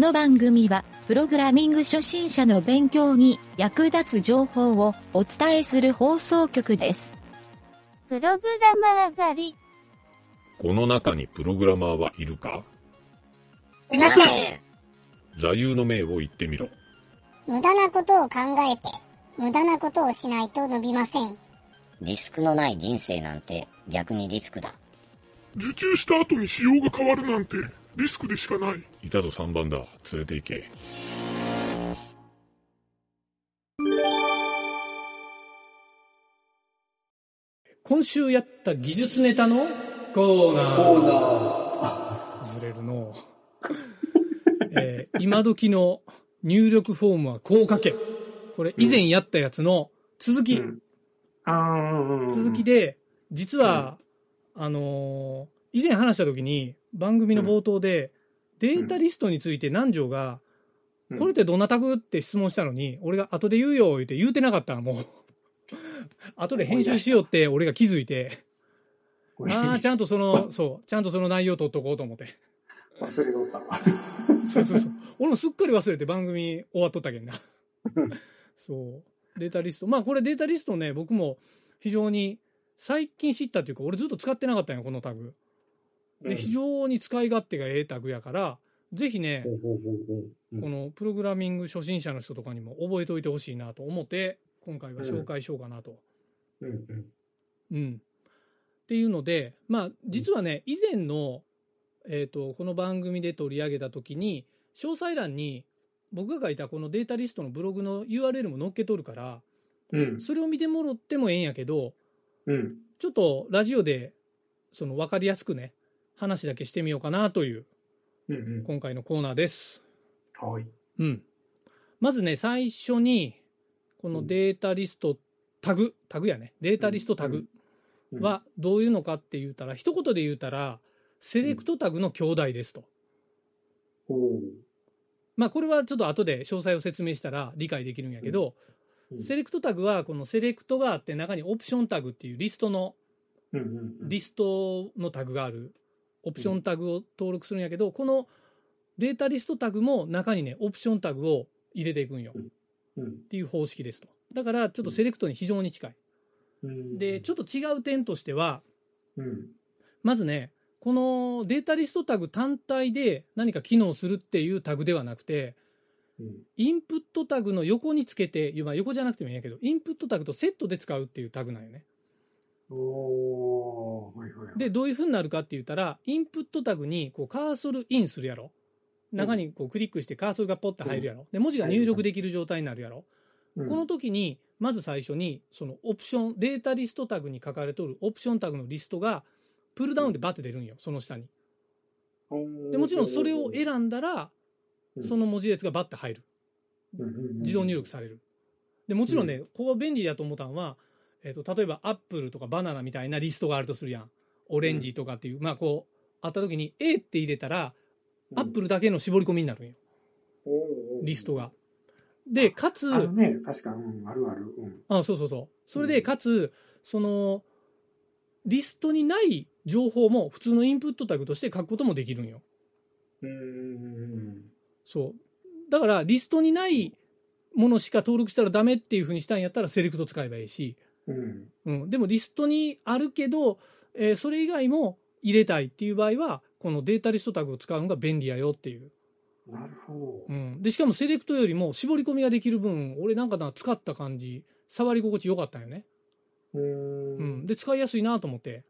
の番組は、プログラミング初心者の勉強に役立つ情報をお伝えする放送局です。プログラマー狩り。この中にプログラマーはいるか？いません。座右の銘を言ってみろ。無駄なことを考えて、無駄なことをしないと伸びません。リスクのない人生なんて逆にリスクだ。受注した後に仕様が変わるなんてリスクでしかない。いたぞ3番だ。連れて行け。今週やった技術ネタのコーナー。コーナずれるの。えー今時の入力フォームはこう書け。これ以前やったやつの続き。うん続きで、実は、あのー以前話した時に番組の冒頭で、データリストについて南條が、うんこれってどんなタグって質問したのに、俺が後で言うよ言って言うてなかったのもう。後で編集しようって俺が気づいて、ああ、ちゃんとその、そう、ちゃんとその内容取っとこうと思って。忘れとった。そうそうそう。俺もすっかり忘れて番組終わっとったけんな。そう。データリスト。まあこれデータリストね、僕も非常に最近知ったというか、俺ずっと使ってなかったんよ、このタグ。で、うん。非常に使い勝手がええタグやから、ぜひね、このプログラミング初心者の人とかにも覚えておいてほしいなと思って、今回は紹介しようかなと。うん。っていうので、まあ、実はね、以前の、えっ、と、この番組で取り上げた時に、詳細欄に僕が書いたこのデータリストのブログの URL も載っけとるから、うん。それを見てもらってもええんやけど、うん。ちょっとラジオで、その分かりやすくね、話だけしてみようかなという、うんうん今回のコーナーです。はい。うん。まずね、最初に、このデータリストタグ、タグやね。データリストタグうんはどういうのかって言うたら、一言で言うたら、セレクトタグの兄弟ですと。ほうまあ、これはちょっと後で詳細を説明したら理解できるんやけど、うんセレクトタグはこのセレクトがあって中にオプションタグっていうリストの、うんうんリストのタグがあるオプションタグを登録するんやけど、このデータリストタグも中にね、オプションタグを入れていくんよ。うんっていう方式ですと。だからちょっとセレクトに非常に近い。うんで、ちょっと違う点としては、うんまずね、このデータリストタグ単体で何か機能するっていうタグではなくて、うんインプットタグの横につけて、まあ横じゃなくてもいいんやけど、インプットタグとセットで使うっていうタグなんよね。おーはいはいはいで、どういう風になるかって言ったら、インプットタグにこうカーソルインするやろ。中にこうクリックしてカーソルがポッて入るやろ。で、文字が入力できる状態になるやろ。うんこの時に、まず最初に、そのオプション、データリストタグに書かれとるオプションタグのリストが、プルダウンでバッて出るんよ、その下に。で、もちろんそれを選んだら、うんその文字列がバッて入る。自動入力される。で、もちろんね、ここ便利だと思ったのは、えっ、と、例えばアップルとかバナナみたいなリストがあるとするやん。オレンジとかっていう、まあこう、あった時に A って入れたら、アップルだけの絞り込みになるんよ、リストが。で、かつ、ね。確かうんあるある。うん。あそうそうそう。それで、かつ、その、リストにない情報も普通のインプットタグとして書くこともできるんよ。うんそう。だから、リストにないものしか登録したらダメっていうふうにしたんやったら、セレクト使えばいいし、うんうん。でも、リストにあるけど、えーそれ以外も入れたいっていう場合は、このデータリストタグを使うのが便利やよっていう。なるほどうん。で、しかもセレクトよりも絞り込みができる分、俺なんかな使った感じ、触り心地良かったよね。ううんん。で、使いやすいなと思って。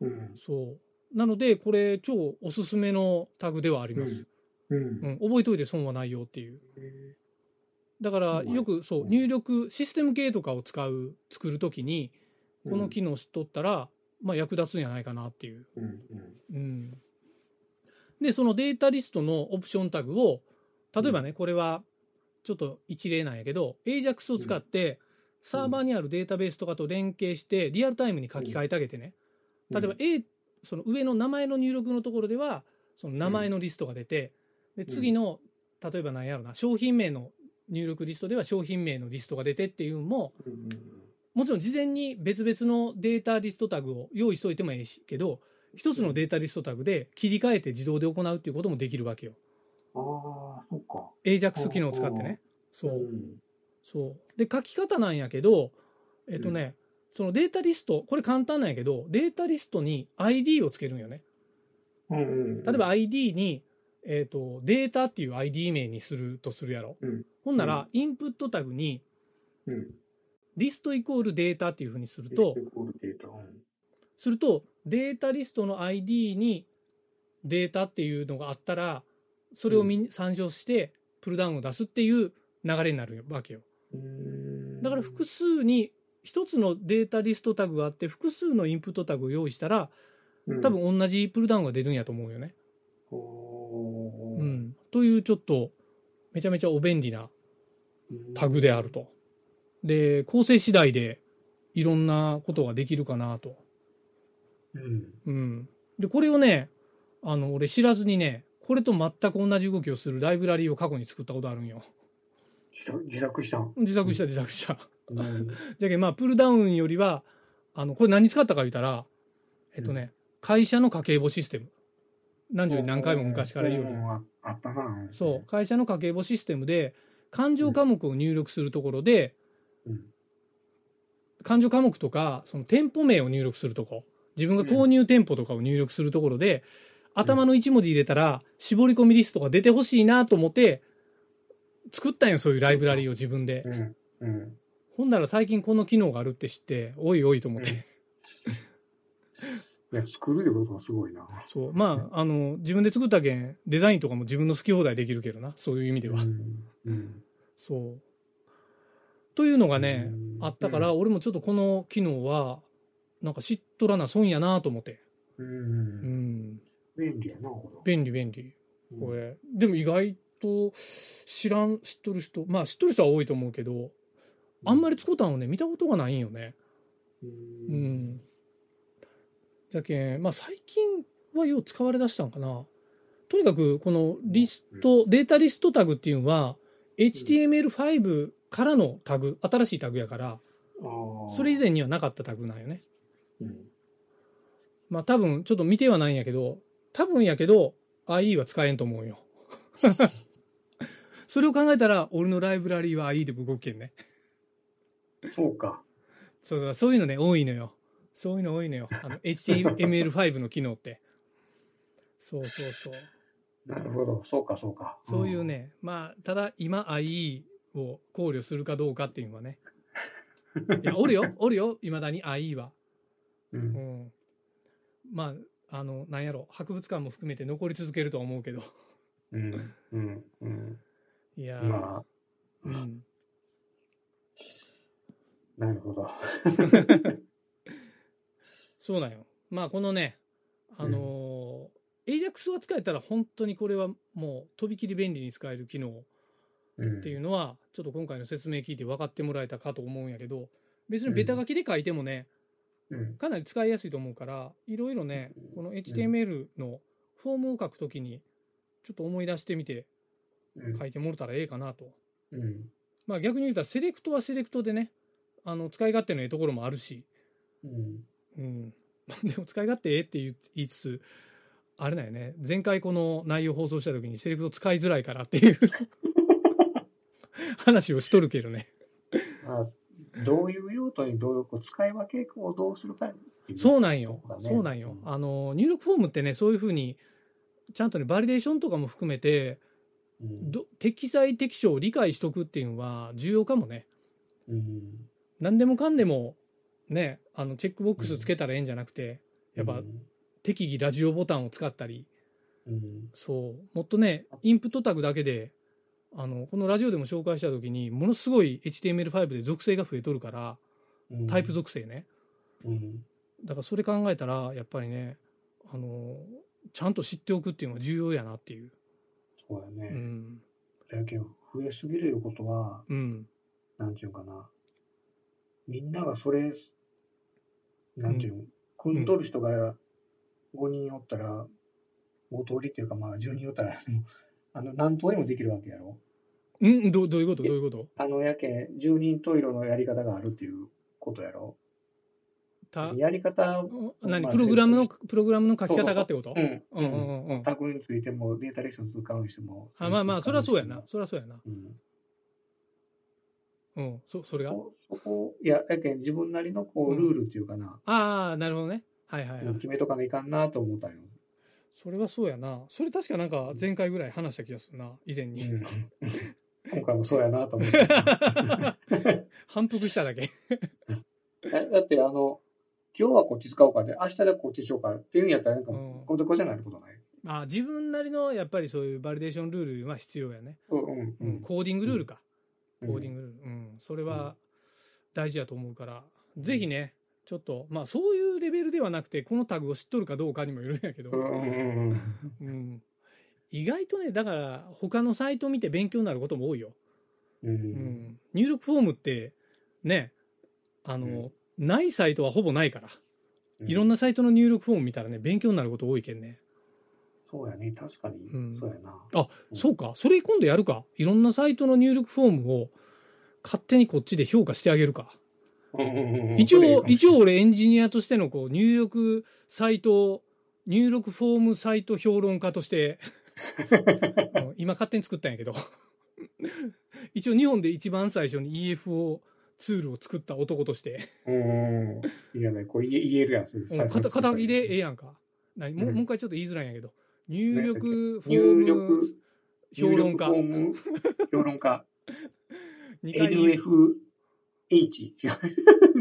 うんそう。なので、これ、超おすすめのタグではあります。うんうん。覚えといて損はないよっていう。へだから、よく、そう、入力、システム系とかを使う、作るときに、ーこの機能知っとったら、まあ、役立つんじゃないかなっていう。うん。で、そのデータリストのオプションタグを、例えばね、これは、ちょっと一例なんやけど、AJAX を使って、サーバーにあるデータベースとかと連携して、リアルタイムに書き換えてあげてね。例えば A、その上の名前の入力のところでは、その名前のリストが出て、で、次の、例えば何やろな、商品名の入力リストでは商品名のリストが出てっていうのも、もちろん事前に別々のデータリストタグを用意しといてもいいしけど、一つのデータリストタグで切り替えて自動で行うっていうこともできるわけよ。ああ、そう AJAX 機能を使ってね。そうう。ん。そう。で、書き方なんやけど、えっとね、そのデータリスト、これ簡単なんやけど、データリストに ID をつけるんよね。うんうん。例えば ID に、えっ、と、データっていう ID 名にするとするやろ。うんほんなら、インプットタグに、うん。リストイコールデータっていうふうにすると、すると、データリストの ID にデータっていうのがあったら、それをみ参照して、プルダウンを出すっていう流れになるわけよ。うんだから複数に、一つのデータリストタグがあって、複数のインプットタグを用意したら、うん多分同じプルダウンが出るんやと思うよね。うん。というちょっと、めちゃめちゃお便利なタグであると。で、構成次第でいろんなことができるかなと。うん。うん。で、これをね、あの、俺知らずにね、これと全く同じ動きをするライブラリーを過去に作ったことあるんよ。自作したん？自作した自作した。うん。じゃけんまあ、プルダウンよりは、あの、これ何使ったか言ったら、えっとね、会社の家計簿システム。何十に何回も昔から言うよああったな。そう、会社の家計簿システムで、勘定科目を入力するところで、うん。勘定科目とか、その店舗名を入力するとこ、自分が購入店舗とかを入力するところで、頭の1文字入れたら、絞り込みリストが出てほしいなと思って、作ったんよ、そういうライブラリーを自分で。ほんなら最近この機能があるって知って、おいおいと思って。や、作るいうことがすごいな。そう。まあ、あの、自分で作ったけん、デザインとかも自分の好き放題できるけどな、そういう意味では。うん。うん。そう。というのがね、うんあったから、俺もちょっとこの機能は、なんか知っとらな損やなと思って。う。うんん。便利やな、こ便利便利。れ。これ。でも意外と知らん、知っとる人、まあ知っとる人は多いと思うけど、あんまり使ったのね、見たことがないんよね。う。うんん。じゃけん、まあ最近はよう使われだしたんかな。とにかく、このリスト、データリストタグっていうのは、HTML5 からのタグ、新しいタグやから。それ以前にはなかったタグなんよね。うん。まあ多分、ちょっと見てはないんやけど、多分やけど、IE は使えんと思うよ。それを考えたら、俺のライブラリーは IE で動くけんね。そうか。そうだ、そういうのね、多いのよ。そういうの多いのよ。あの、HTML5 の機能って。そうそうそう。なるほど。そうか、そうか。そういうね、まあ、ただ今 IE を考慮するかどうかっていうのはね。いや、おるよ、おるよ、未だに IE は。うん。ううん。ん。まあ、あの、なんやろ、博物館も含めて残り続けるとは思うけど。うん。うん。うん。いやー、まあ、うん。なるほど。そうなんよ。まあ、このね、あのー、AJAX は使えたら本当にこれはもうとびきり便利に使える機能っうん。ていうのは、ちょっと今回の説明聞いて分かってもらえたかと思うんやけど、別にベタ書きで書いてもね、うん。かなり使いやすいと思うから、いろいろね、この HTML のフォームを書くときに、ちょっと思い出してみてうん書いてもらったらええかなと。うん。まあ逆に言うたら、セレクトはセレクトでね、あの、使い勝手のええところもあるし。でも使い勝手ええって言いつつ、あれだよね、前回この内容放送した時にセレクト使いづらいからっていう 話をしとるけどね。まあ、どういう用途にどういうこう使い分けをどうするかっていそうなんよそうなんよ。あの、入力フォームってね、そういうふうに、ちゃんとね、バリデーションとかも含めて、うん。ど適材適所を理解しとくっていうのは重要かもね。うん。何でもかんでも、ね、あの、チェックボックスつけたらええんじゃなくて、やっぱ適宜ラジオボタンを使ったり、うん。そう、もっとね、インプットタグだけで、あの、このラジオでも紹介した時に、ものすごい HTML5 で属性が増えとるから、うん。タイプ属性ね。うん。だからそれ考えたら、やっぱりね、あの、ちゃんと知っておくっていうのが重要やなっていう。そうやね。うん。だけど、増えすぎるいうことは、うん。なんていうかな。みんながそれ、なんていうの、組んどる人が5人おったら、5通りっていうか、まあ10人おったら、あの、何通りもできるわけやろ。ん？どどういうこと？どういうこと？あの、やけん、10人十色のやり方があるっていうことやろ。たやり方、何？まあプログラムの、プログラムの書き方がってこと？うん。うんうんうんうん。タグについても、データレクション使うにしても。あまあまあ、それはそうやなう。それはそうやな。ん。うん。そ、それが？そそこ、いや、やけん自分なりのこうルールっていうかな、ああ、なるほどね。はいはいはい。決めとかないかんなと思ったんよ。それはそうやな。それ確かなんか前回ぐらい話した気がするな。以前に。うん 今回もそうやなと思って。反復しただけ。えだって、あの、今日はこっち使おうかで、明日はこっちしようかっていうんやったら、なんかうん、これこじゃないことない？あ自分なりのやっぱりそういうバリデーションルールは必要やね。うんうんう。うんん。コーディングルールか。うんコーディングルール。うん。それは大事だと思うから、ぜひね、ちょっと、まあそういうレベルではなくて、このタグを知っとるかどうかにもよるんやけど、うんうんうんうん。意外とね、だから他のサイト見て勉強になることも多いよ。うん。う。うんん。入力フォームって、ね、あの、ないサイトはほぼないから。いろんな。なサイトの入力フォーム見たらね、勉強になること多いけんね。そうやね、確かにう。んそうやな。あ、うんそうか。それ今度やるか。いろんなサイトの入力フォームを勝手にこっちで評価してあげるか。うんうんうんうん一応、一応俺エンジニアとしてのこう入力サイト、入力フォームサイト評論家として、うん今勝手に作ったんやけど。一応日本で一番最初に EFO ツールを作った男として、うんうん。いやね、こう言えるやつ。うん肩肩書きでええやんか。何？もう一回ちょっと言いづらいんやけど。入力フォ入ーム力、評論家入。力フォーム評論家。2 回言う NFH。違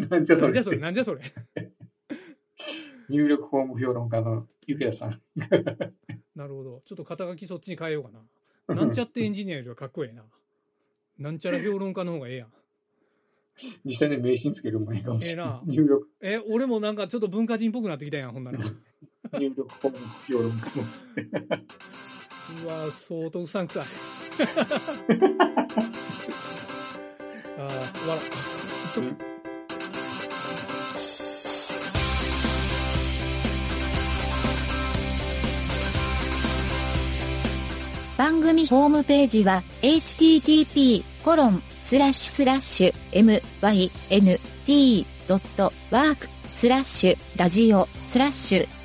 う。なんじゃそれ。なんじゃそれ、なんじゃそれ。入力フォーム評論家のゆけやさん。なるほど。ちょっと肩書きそっちに変えようかな。なんちゃってエンジニアよりはかっこええな。なんちゃら評論家の方がええやん。実際に名刺につけるもんいいかもしれない。ええな入力、え、俺もなんかちょっと文化人っぽくなってきたやん、ほんなら。入力フォーム評論家の。わ、相当うさんくさい。ああ、笑番組ホームページは http:// mynt.work スラッシュラジオスラッシュ